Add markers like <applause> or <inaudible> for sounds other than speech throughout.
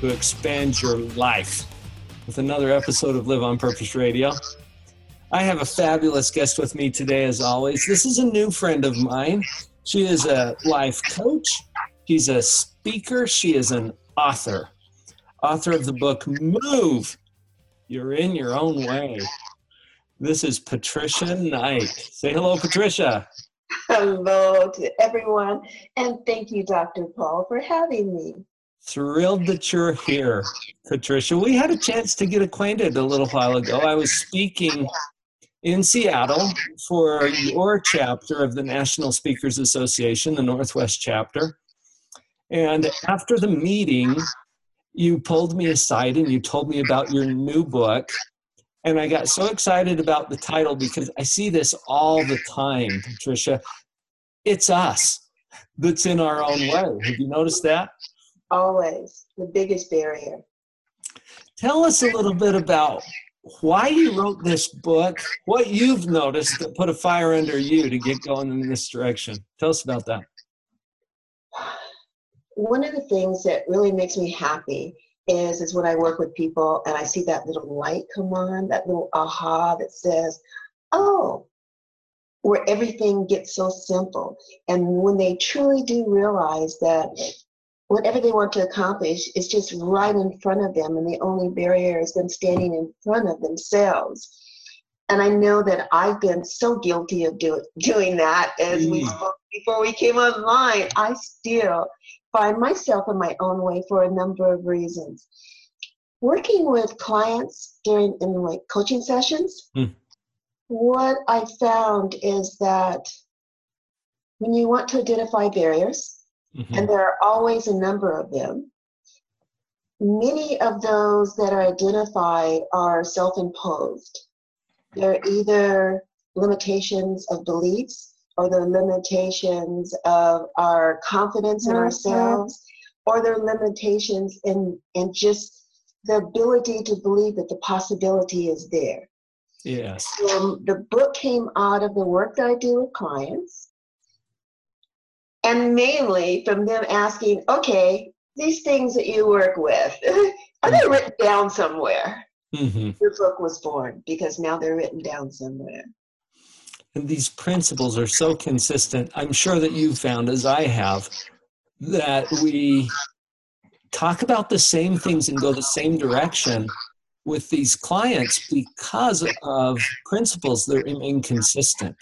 who expands your life, with another episode of Live on Purpose Radio. I have a fabulous guest with me today, as always. This is a new friend of mine. She is a life coach, she's a speaker, she is an author. Author of the book Move You're in Your Own Way. This is Patricia Knight. Say hello, Patricia. Hello to everyone, and thank you, Dr. Paul, for having me. Thrilled that you're here, Patricia. We had a chance to get acquainted a little while ago. I was speaking in Seattle for your chapter of the National Speakers Association, the Northwest chapter. And after the meeting, you pulled me aside and you told me about your new book. And I got so excited about the title because I see this all the time, Patricia. It's us that's in our own way. Have you noticed that? Always the biggest barrier. Tell us a little bit about why you wrote this book, what you've noticed that put a fire under you to get going in this direction. Tell us about that. One of the things that really makes me happy is is when I work with people and I see that little light come on, that little aha that says, "Oh, where everything gets so simple." And when they truly do realize that whatever they want to accomplish is just right in front of them, and the only barrier is them standing in front of themselves. And I know that I've been so guilty of do, doing that as mm. we spoke before we came online. I still find myself in my own way for a number of reasons. Working with clients during in like coaching sessions, mm. what I found is that when you want to identify barriers, Mm-hmm. And there are always a number of them. Many of those that are identified are self imposed. They're either limitations of beliefs or they're limitations of our confidence in mm-hmm. ourselves or they're limitations in, in just the ability to believe that the possibility is there. Yes. So the book came out of the work that I do with clients and mainly from them asking, okay, these things that you work with, <laughs> are they written down somewhere? Mm-hmm. Book was born because now they're written down somewhere. And these principles are so consistent. I'm sure that you've found, as I have, that we talk about the same things and go the same direction with these clients because of principles that are inconsistent.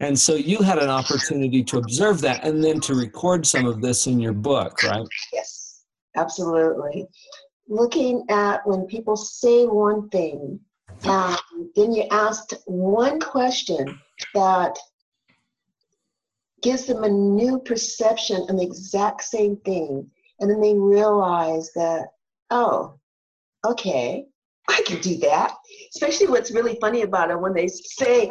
And so you had an opportunity to observe that and then to record some of this in your book, right? Yes, absolutely. Looking at when people say one thing, um, then you asked one question that gives them a new perception of the exact same thing. And then they realize that, oh, okay, I can do that. Especially what's really funny about it when they say,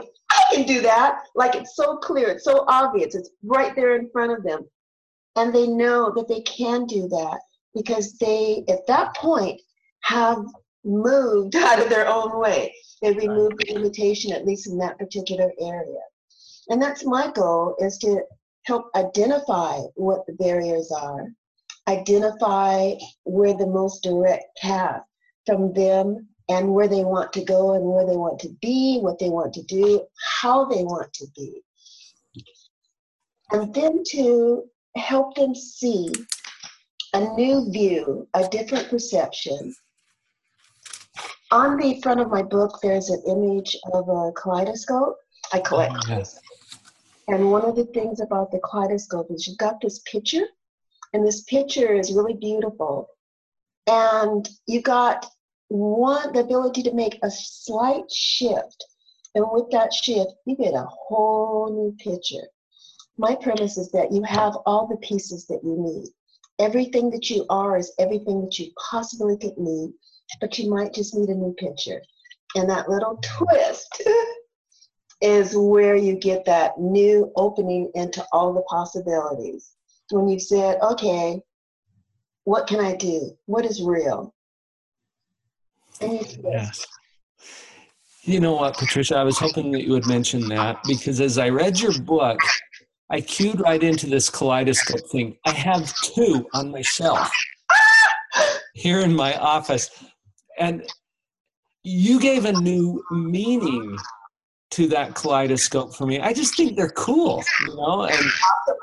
can do that. Like it's so clear, it's so obvious, it's right there in front of them. And they know that they can do that because they, at that point, have moved <laughs> out of their own way. They removed the limitation, at least in that particular area. And that's my goal is to help identify what the barriers are, identify where the most direct path from them and where they want to go and where they want to be, what they want to do, how they want to be. And then to help them see a new view, a different perception. On the front of my book, there's an image of a kaleidoscope. I collect. Oh, yes. And one of the things about the kaleidoscope is you've got this picture, and this picture is really beautiful. And you got want the ability to make a slight shift. And with that shift, you get a whole new picture. My premise is that you have all the pieces that you need. everything that you are is everything that you possibly could need, but you might just need a new picture. And that little <laughs> twist <laughs> is where you get that new opening into all the possibilities. When you've said, okay, what can I do? What is real? Yes. You know what, Patricia? I was hoping that you would mention that because as I read your book, I cued right into this kaleidoscope thing. I have two on my shelf here in my office. And you gave a new meaning to that kaleidoscope for me. I just think they're cool, you know. And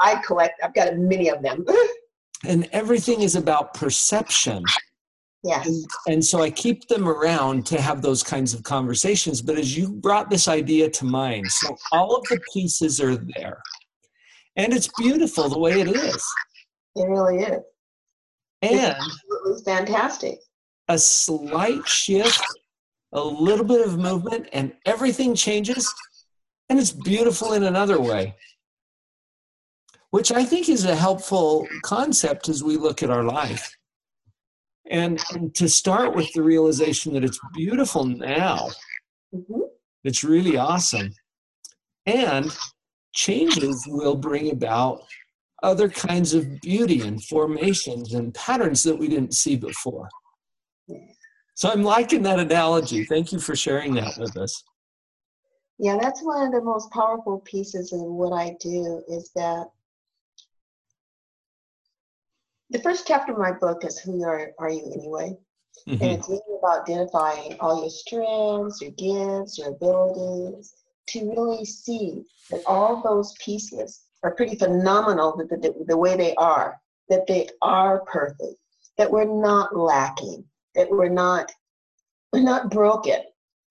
I collect. I've got many of them. <laughs> and everything is about perception. Yes. And, and, so I keep them around to have those kinds of conversations. But as you brought this idea to mind, so all of the pieces are there. And it's beautiful the way it is. It really is. And it's fantastic. A slight shift, a little bit of movement, and everything changes. And it's beautiful in another way which I think is a helpful concept as we look at our life. And, and to start with the realization that it's beautiful now, mm-hmm. it's really awesome. And changes will bring about other kinds of beauty and formations and patterns that we didn't see before. So I'm liking that analogy. Thank you for sharing that with us. Yeah, that's one of the most powerful pieces of what I do is that the first chapter of my book is Who Are, are You Anyway? Mm-hmm. And it's really about identifying all your strengths, your gifts, your abilities, to really see that all those pieces are pretty phenomenal the, the, the way they are, that they are perfect, that we're not lacking, that we're not we're not broken,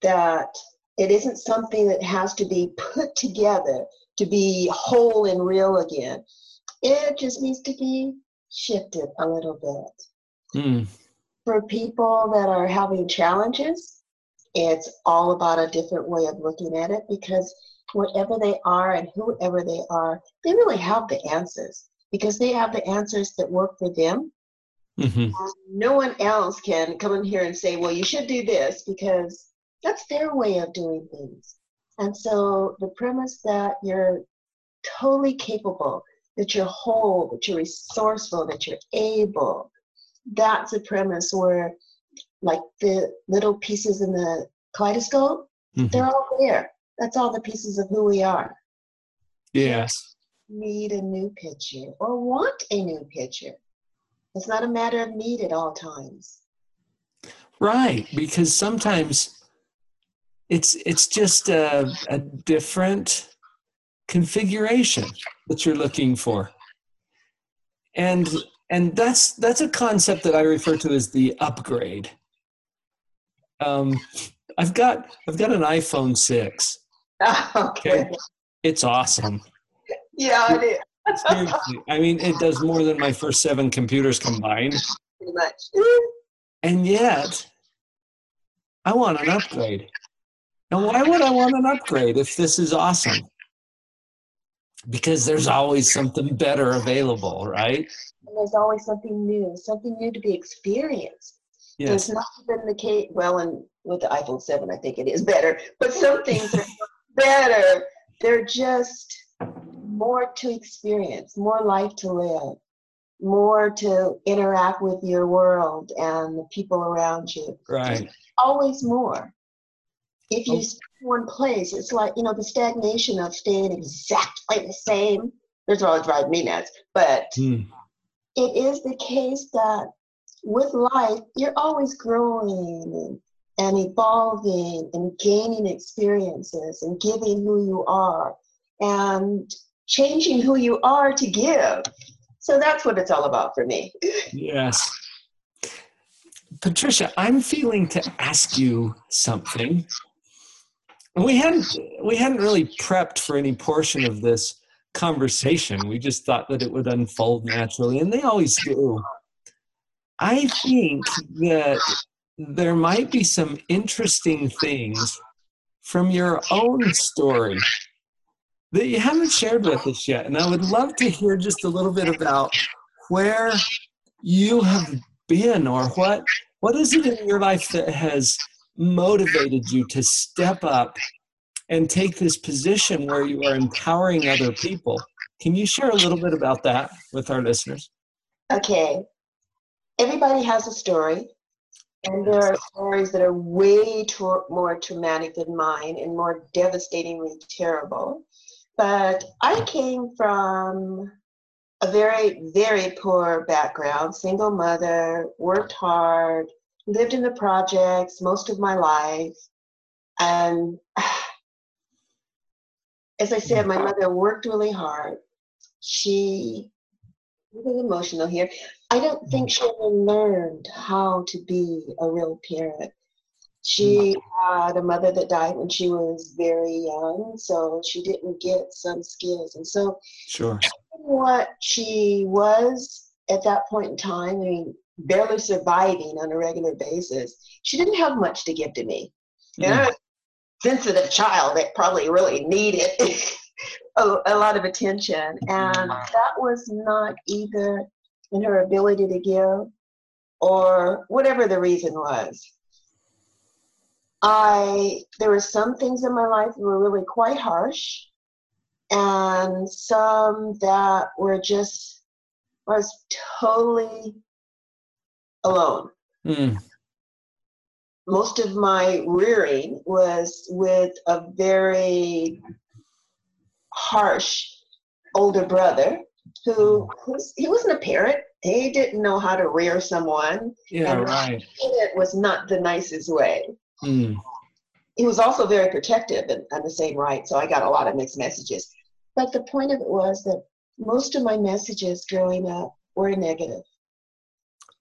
that it isn't something that has to be put together to be whole and real again. It just needs to be shifted a little bit. Mm. For people that are having challenges, it's all about a different way of looking at it because whatever they are and whoever they are, they really have the answers because they have the answers that work for them. Mm-hmm. No one else can come in here and say, well, you should do this because that's their way of doing things. And so the premise that you're totally capable that you're whole, that you're resourceful, that you're able. That's a premise where, like the little pieces in the kaleidoscope, mm-hmm. they're all there. That's all the pieces of who we are. Yes. Need a new picture or want a new picture. It's not a matter of need at all times. Right, because sometimes it's it's just a, a different configuration that you're looking for. And and that's that's a concept that I refer to as the upgrade. Um, I've got I've got an iPhone six. <laughs> okay. It's awesome. Yeah, it is. Seriously, I mean, it does more than my first seven computers combined. Pretty much. And yet, I want an upgrade. And why would I want an upgrade if this is awesome? Because there's always something better available, right? And there's always something new, something new to be experienced. Yes. It's not been the case. Well, and with the iPhone 7, I think it is better, but some things are <laughs> better. They're just more to experience, more life to live, more to interact with your world and the people around you. Right. always more. If you oh one place. It's like, you know, the stagnation of staying exactly the same. There's what drive me nuts. But mm. it is the case that with life, you're always growing and, and evolving and gaining experiences and giving who you are and changing who you are to give. So that's what it's all about for me. Yes. Patricia, I'm feeling to ask you something we hadn't we hadn't really prepped for any portion of this conversation. We just thought that it would unfold naturally, and they always do. I think that there might be some interesting things from your own story that you haven't shared with us yet. And I would love to hear just a little bit about where you have been or what what is it in your life that has motivated you to step up and take this position where you are empowering other people. Can you share a little bit about that with our listeners? Okay. Everybody has a story and there are stories that are way more traumatic than mine and more devastatingly terrible. But i came from a very, very poor background, single mother, worked hard, lived in the projects most of my life. And <sighs> as I said, my mother worked really hard. She was emotional here. I don't think she ever learned how to be a real parent. She had a mother that died when she was very young, so she didn't get some skills. And so, sure what she was at that point in time, I mean, barely surviving on a regular basis, she didn't have much to give to me. Mm. And I was a sensitive child that probably really needed <laughs> a, a, lot of attention. And that was not either in her ability to give or whatever the reason was. I there were some things in my life that were really quite harsh and some that were just I was totally alone. Mm. Most of my rearing was with a very harsh older brother who was, he wasn't a parent. He didn't know how to rear someone. Yeah, and right. It was not the nicest way. Mm. He was also very protective and, and the same right. So I got a lot of mixed messages. But the point of it was that most of my messages growing up were negative.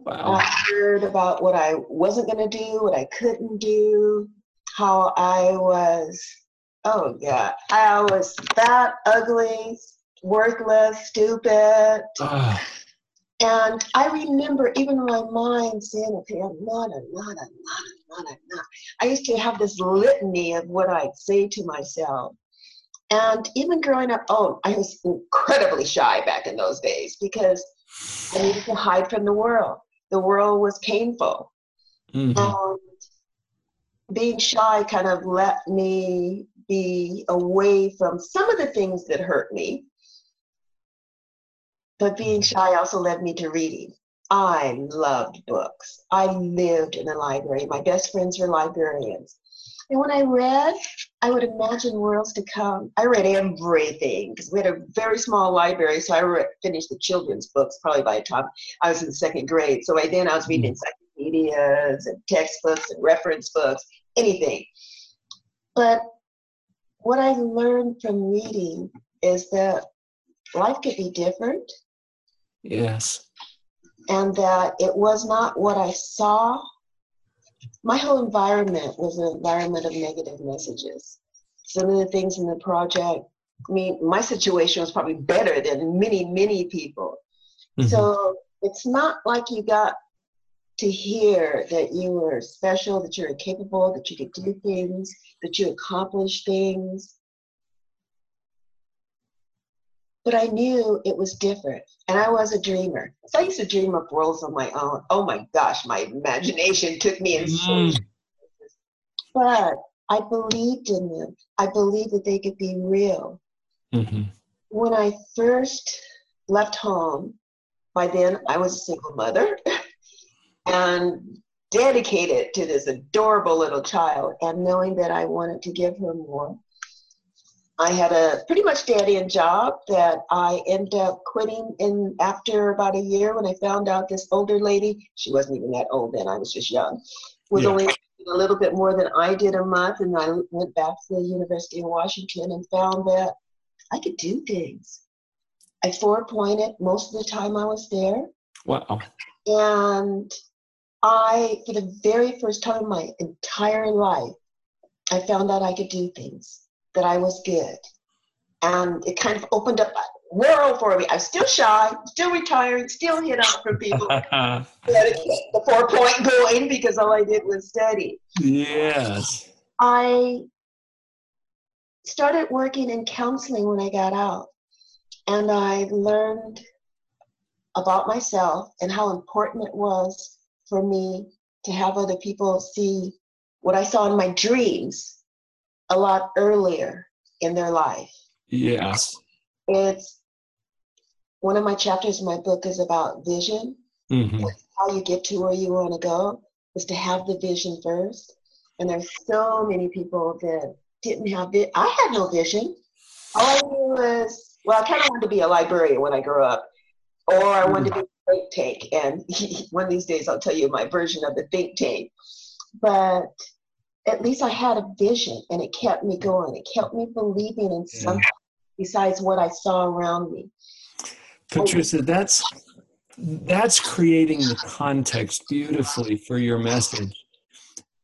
Wow. I heard about what I wasn't going to do, what I couldn't do, how I was, oh yeah, I was fat, ugly, worthless, stupid. Uh. And I remember even in my mind saying, okay, I'm not, I'm not, I'm not, I'm not, I'm not. I used to have this litany of what I'd say to myself. And even growing up, oh, I was incredibly shy back in those days because I needed to hide from the world. The world was painful. Mm-hmm. And being shy kind of let me be away from some of the things that hurt me. But being shy also led me to reading. I loved books. I lived in a library. My best friends were librarians. And when I read, I would imagine worlds to come. I read everything because we had a very small library, so I read, finished the children's books probably by the time I was in second grade. So by then I was reading mm-hmm. encyclopedias and textbooks and reference books, anything. But what I learned from reading is that life could be different. Yes. And that it was not what I saw my whole environment was an environment of negative messages. Some of the things in the project, I mean, my situation was probably better than many, many people. Mm-hmm. So it's not like you got to hear that you were special, that you're capable, that you could do things, that you accomplished things. But I knew it was different. And I was a dreamer. So I used to dream up worlds on my own. Oh my gosh, my imagination took me in mm. But I believed in them. I believed that they could be real. Mm-hmm. When I first left home, by then I was a single mother <laughs> and dedicated to this adorable little child and knowing that I wanted to give her more. I had a pretty much dead-end job that I ended up quitting in after about a year when I found out this older lady, she wasn't even that old then, I was just young, was yeah. only a little bit more than I did a month. And I went back to the University of Washington and found that I could do things. I four pointed most of the time I was there. Wow. And I, for the very first time in my entire life, I found out I could do things that I was good. And it kind of opened up a world for me. I'm still shy, still retiring, still hit out from people. <laughs> the four point going because all I did was study. Yes. I started working in counseling when I got out. And I learned about myself and how important it was for me to have other people see what I saw in my dreams a lot earlier in their life. Yes. It's one of my chapters in my book is about vision. Mm-hmm. How you get to where you want to go is to have the vision first. And there's so many people that didn't have it. I had no vision. All I knew was, well, I kind of wanted to be a librarian when I grew up, or I wanted to be a think tank. And <laughs> one of these days, I'll tell you my version of the think tank. But at least I had a vision, and it kept me going. It kept me believing in yeah. something besides what I saw around me. Patricia, that's that's creating the context beautifully for your message.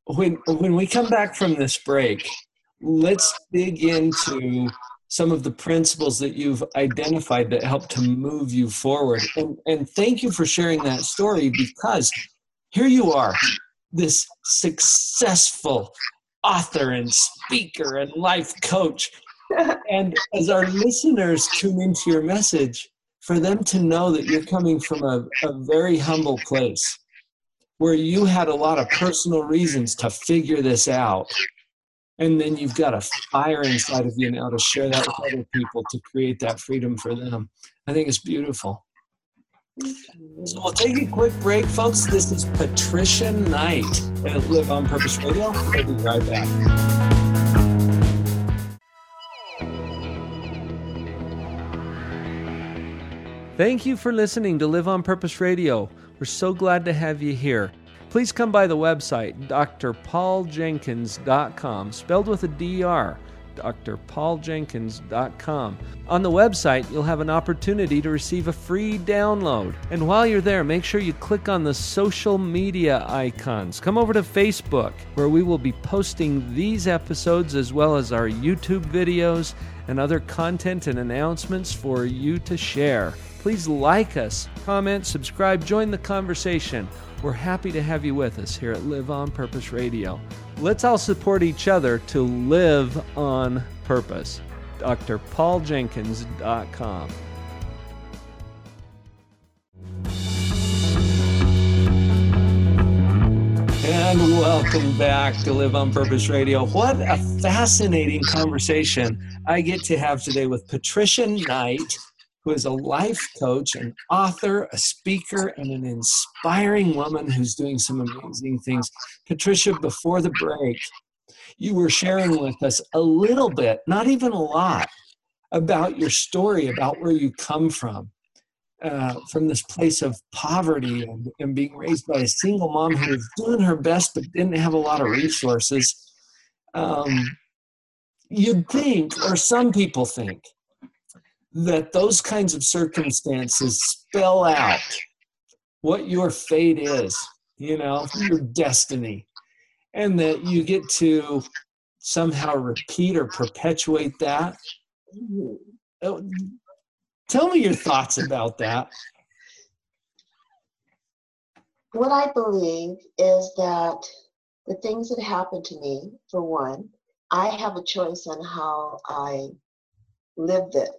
When when we come back from this break, let's dig into some of the principles that you've identified that help to move you forward. And, and thank you for sharing that story because here you are, this successful author and speaker and life coach. <laughs> and as our listeners tune into your message, for them to know that you're coming from a, a very humble place where you had a lot of personal reasons to figure this out and then you've got a fire inside of you now to share that with other people to create that freedom for them i think it's beautiful so we'll take a quick break folks. This is patricia knight at live on purpose radio. We'll be right back. Thank you for listening to Live on Purpose Radio. We're so glad to have you here. Please come by the website, drpauljenkins.com, spelled with a D-R, drpauljenkins.com. On the website, you'll have an opportunity to receive a free download. And while you're there, make sure you click on the social media icons. Come over to Facebook, where we will be posting these episodes as well as our YouTube videos and other content and announcements for you to share. Please like us, comment, subscribe, join the conversation. We're happy to have you with us here at Live on Purpose Radio. Let's all support each other to live on purpose. drpauljenkins.com. And welcome back to Live on Purpose Radio. What a fascinating conversation I get to have today with Patricia Knight who is a life coach, an author, a speaker, and an inspiring woman who's doing some amazing things. Patricia, before the break, you were sharing with us a little bit, not even a lot, about your story, about where you come from. Uh, from this place of poverty and, and being raised by a single mom who was doing her best but didn't have a lot of resources. Um, you'd think, or some people think, that those kinds of circumstances spell out what your fate is, you know, your destiny, and that you get to somehow repeat or perpetuate that. Oh, tell me your thoughts about that. What I believe is that the things that happen to me, for one, I have a choice on how I live it.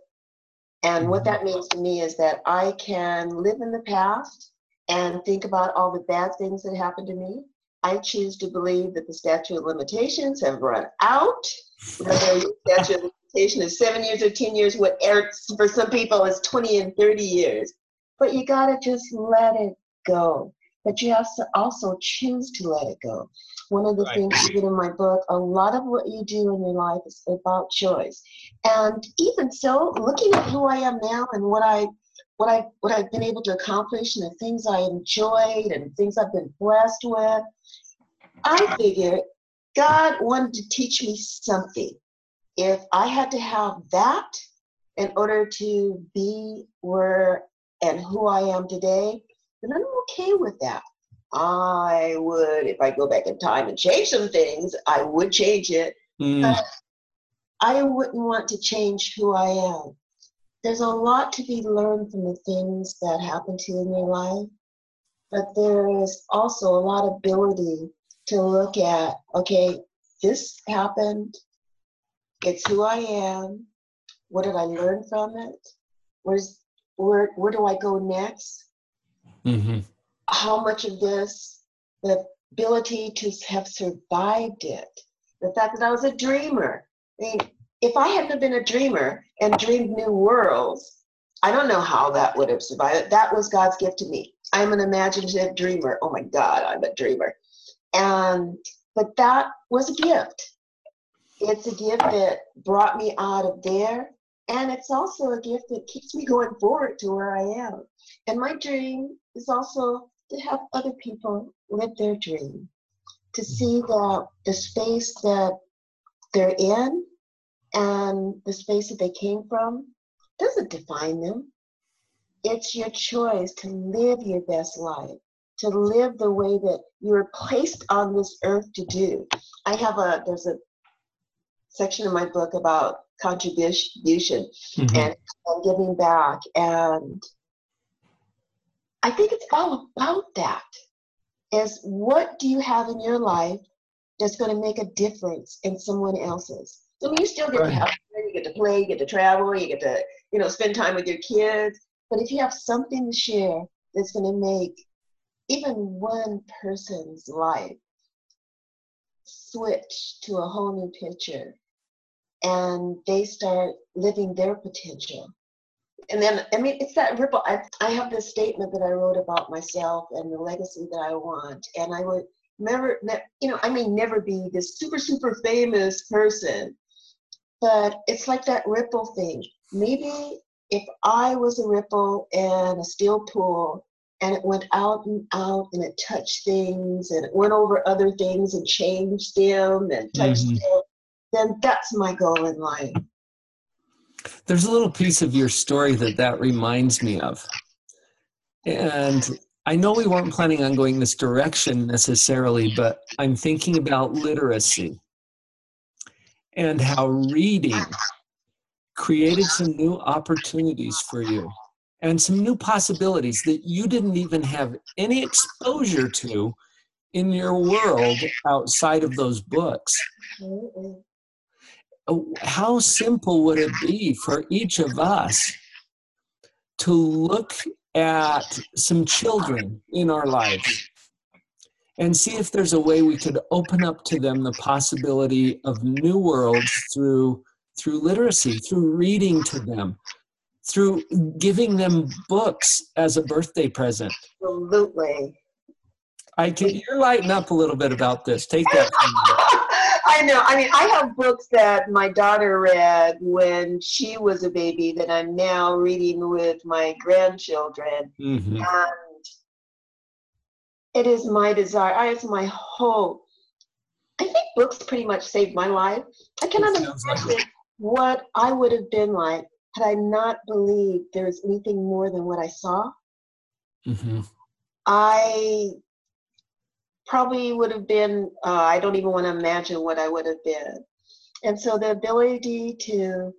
And what mm-hmm. that means to me is that I can live in the past and think about all the bad things that happened to me. I choose to believe that the statute of limitations have run out. Whether the statute of limitation is seven years or 10 years, what for some people is 20 and 30 years. But you got to just let it go. But you have to also choose to let it go one of the right. things you get in my book, a lot of what you do in your life is about choice. And even so, looking at who I am now and what I what I what I've been able to accomplish and the things I enjoyed and things I've been blessed with, I figured God wanted to teach me something. If I had to have that in order to be where and who I am today, then I'm okay with that. I would, if I go back in time and change some things, I would change it. Mm. But I wouldn't want to change who I am. There's a lot to be learned from the things that happen to you in your life, but there is also a lot of ability to look at, okay, this happened. It's who I am. What did I learn from it? Where's where where do I go next? Mm-hmm. How much of this, the ability to have survived it, the fact that I was a dreamer. I mean, if I hadn't been a dreamer and dreamed new worlds, I don't know how that would have survived. That was God's gift to me. I'm an imaginative dreamer. Oh my God, I'm a dreamer. And but that was a gift. It's a gift that brought me out of there. And it's also a gift that keeps me going forward to where I am. And my dream is also to help other people live their dream, to see that the space that they're in and the space that they came from doesn't define them. It's your choice to live your best life, to live the way that you were placed on this earth to do. I have a, there's a section in my book about contribution mm-hmm. and, and giving back. And I think it's all about that. Is what do you have in your life that's going to make a difference in someone else's? I mean, you still get right. to have you get to play, you get to travel, you get to, you know, spend time with your kids. But if you have something to share that's going to make even one person's life switch to a whole new picture and they start living their potential. And then, I mean, it's that ripple. I, I have this statement that I wrote about myself and the legacy that I want. And I would never, you know, I may never be this super, super famous person, but it's like that ripple thing. Maybe if I was a ripple in a still pool and it went out and out and it touched things and it went over other things and changed them and touched mm-hmm. them, then that's my goal in life. There's a little piece of your story that that reminds me of. And I know we weren't planning on going this direction necessarily, but I'm thinking about literacy and how reading created some new opportunities for you and some new possibilities that you didn't even have any exposure to in your world outside of those books. How simple would it be for each of us to look at some children in our lives and see if there's a way we could open up to them the possibility of new worlds through through literacy through reading to them through giving them books as a birthday present? Absolutely. I can you're lighting up a little bit about this. Take that I know. I mean, I have books that my daughter read when she was a baby that I'm now reading with my grandchildren. Mm-hmm. And it is my desire, it's my hope. I think books pretty much saved my life. I cannot imagine like what I would have been like had I not believed there was anything more than what I saw. Mm-hmm. I probably would have been, uh, I don't even want to imagine what I would have been. And so the ability to,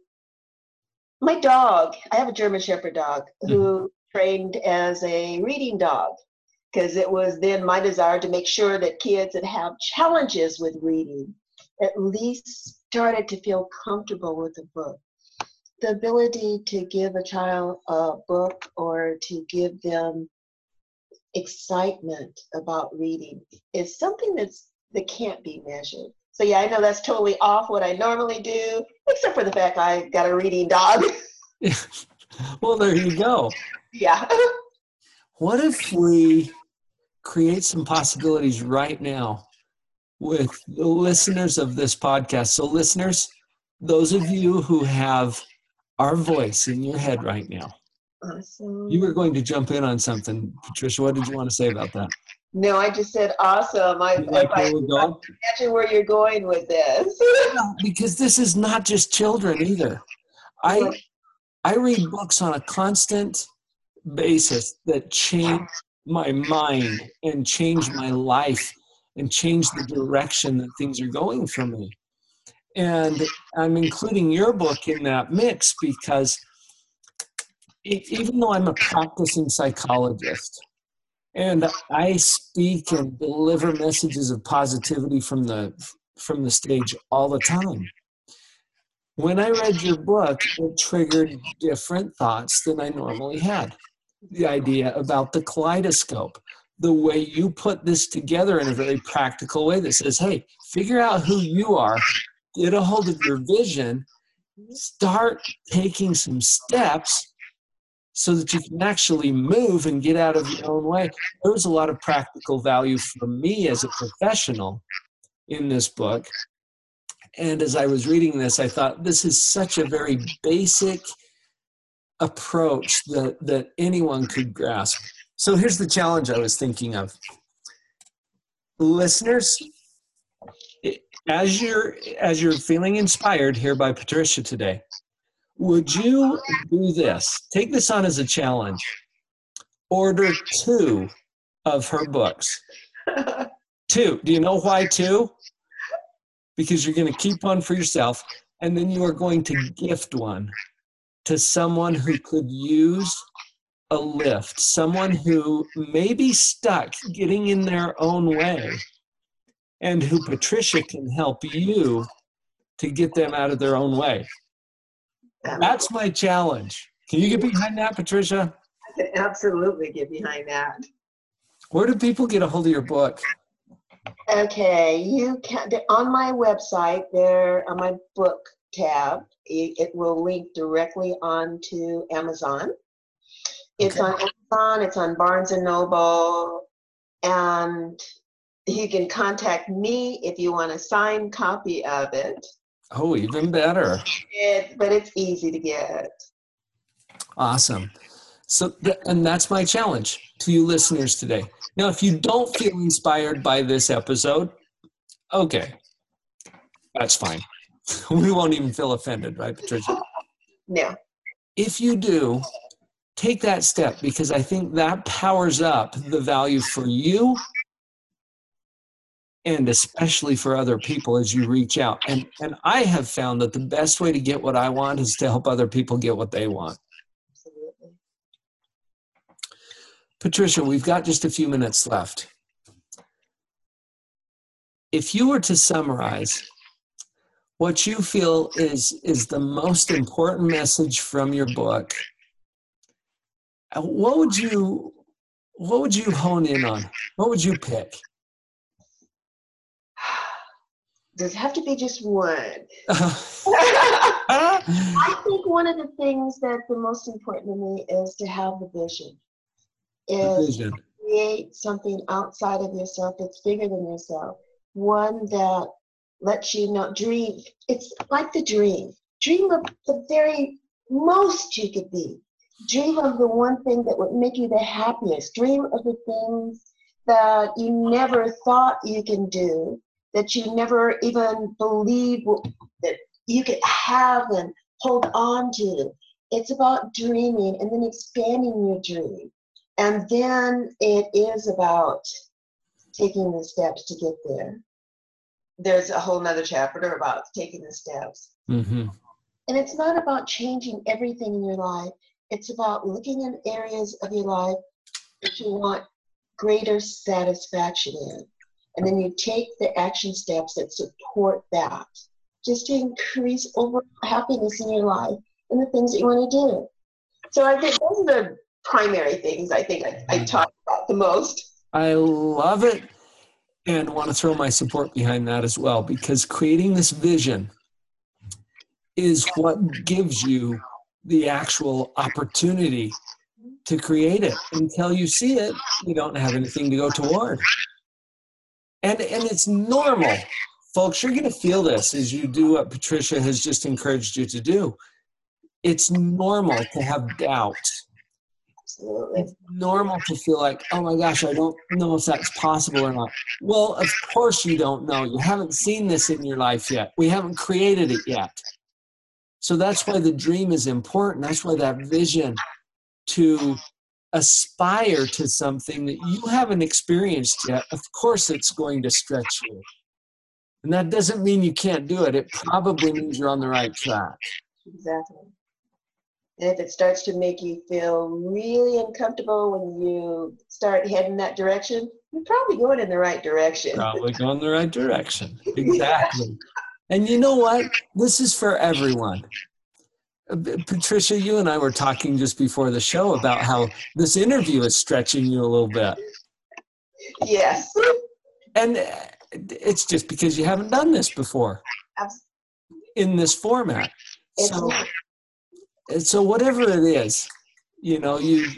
my dog, I have a German Shepherd dog who mm-hmm. trained as a reading dog because it was then my desire to make sure that kids that have challenges with reading at least started to feel comfortable with a book. The ability to give a child a book or to give them excitement about reading is something that's that can't be measured. So yeah, I know that's totally off what I normally do, except for the fact I got a reading dog. <laughs> <laughs> well, there you go. Yeah. what if we create some possibilities right now with the listeners of this podcast? So, listeners, those of you who have our voice in your head right now, Awesome. You were going to jump in on something, Patricia. What did you want to say about that? No, I just said awesome. I, like I, I imagine where you're going with this. <laughs> because this is not just children either. I I read books on a constant basis that change my mind and change my life and change the direction that things are going for me. And I'm including your book in that mix because even though I'm a practicing psychologist and I speak and deliver messages of positivity from the from the stage all the time. When I read your book, it triggered different thoughts than I normally had. the idea about the kaleidoscope, the way you put this together in a very practical way that says, hey, figure out who you are, get a hold of your vision, start taking some steps so that you can actually move and get out of your own way. There was a lot of practical value for me as a professional in this book. And as I was reading this, I thought this is such a very basic approach that, that anyone could grasp. So here's the challenge I was thinking of. Listeners, as you're as you're feeling inspired here by Patricia today, would you do this? Take this on as a challenge. Order two of her books. two. Do you know why two? Because you're going to keep one for yourself, and then you are going to gift one to someone who could use a lift, someone who may be stuck getting in their own way, and who Patricia can help you to get them out of their own way. Um, That's my challenge. Can you get behind that, Patricia? I can absolutely get behind that. Where do people get a hold of your book? Okay, you can on my website there on my book tab. It, it will link directly onto Amazon. It's okay. on Amazon. It's on Barnes and Noble, and you can contact me if you want a signed copy of it. Oh, even better. It, but it's easy to get. Awesome. So, and that's my challenge to you listeners today. Now, if you don't feel inspired by this episode, okay, that's fine. <laughs> we won't even feel offended, right, Patricia? <laughs> No. If you do, take that step because I think that powers up the value for you and especially for other people as you reach out. And and I have found that the best way to get what I want is to help other people get what they want. Absolutely. Patricia, we've got just a few minutes left. If you were to summarize what you feel is is the most important message from your book, uh, what would you what would you hone in on? What would you pick? Does it have to be just one? <laughs> <laughs> I think one of the things that the most important to me is to have the vision. Is vision. create something outside of yourself that's bigger than yourself. One that lets you know dream. It's like the dream. Dream of the very most you could be. Dream of the one thing that would make you the happiest. Dream of the things that you never thought you can do that you never even believe that you could have and hold on to. It's about dreaming and then expanding your dream. And then it is about taking the steps to get there. There's a whole nother chapter about taking the steps. Mm-hmm. And it's not about changing everything in your life. It's about looking at areas of your life that you want greater satisfaction in. And then you take the action steps that support that just to increase overall happiness in your life and the things that you want to do. So I think those are the primary things I think I, I mm-hmm. talk about the most. I love it and want to throw my support behind that as well because creating this vision is what gives you the actual opportunity to create it. Until you see it, you don't have anything to go toward. And, and it's normal. Folks, you're going to feel this as you do what Patricia has just encouraged you to do. It's normal to have doubt. It's normal to feel like, oh my gosh, I don't know if that's possible or not. Well, of course you don't know. You haven't seen this in your life yet. We haven't created it yet. So that's why the dream is important. That's why that vision to aspire to something that you haven't experienced yet, of course it's going to stretch you. And that doesn't mean you can't do it. It probably means you're on the right track. Exactly. And if it starts to make you feel really uncomfortable when you start heading that direction, you're probably going in the right direction. Probably going the right direction. <laughs> Exactly. and you know what? This is for everyone. Patricia, you and I were talking just before the show about how this interview is stretching you a little bit. Yes. And it's just because you haven't done this before in this format. So, so whatever it is, you know, you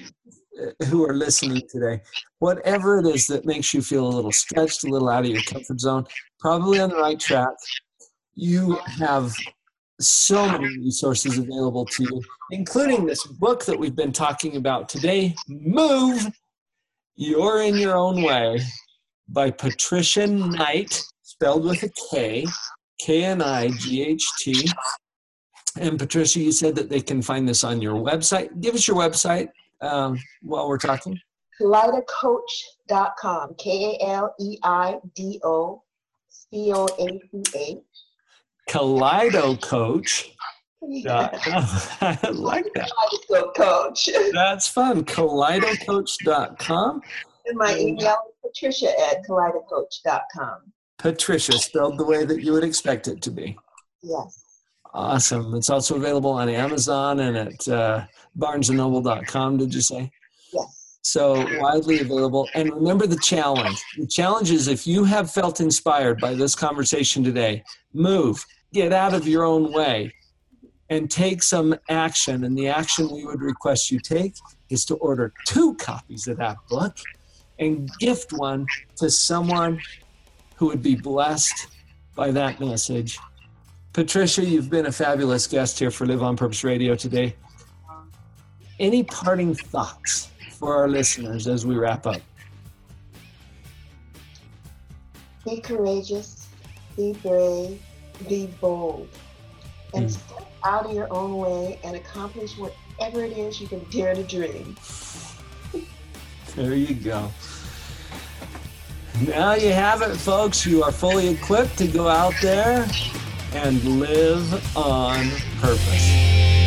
who are listening today, whatever it is that makes you feel a little stretched, a little out of your comfort zone, probably on the right track. You have so many resources available to you, including this book that we've been talking about today, Move, You're in Your Own Way by Patricia Knight, spelled with a K, K N I G H T. And Patricia, you said that they can find this on your website. Give us your website um, while we're talking. Kaleidocoach.com, K A L E I D O C O A C H. Kaleido Coach. <laughs> I like that. Kaleido Coach. That's fun. KaleidoCoach.com. And my email is patricia at kaleidocoach.com. Patricia, spelled the way that you would expect it to be. Yes. Awesome. It's also available on Amazon and at uh, barnesandnoble.com, did you say? Yes. So widely available. And remember the challenge. The challenge is if you have felt inspired by this conversation today, move, get out of your own way, and take some action. And the action we would request you take is to order two copies of that book and gift one to someone who would be blessed by that message. Patricia, you've been a fabulous guest here for Live on Purpose Radio today. Any parting thoughts for our listeners as we wrap up? Be courageous, be brave, be bold, and mm. step out of your own way and accomplish whatever it is you can dare to dream. there you go. Now you have it, folks. You are fully equipped to go out there and live on purpose.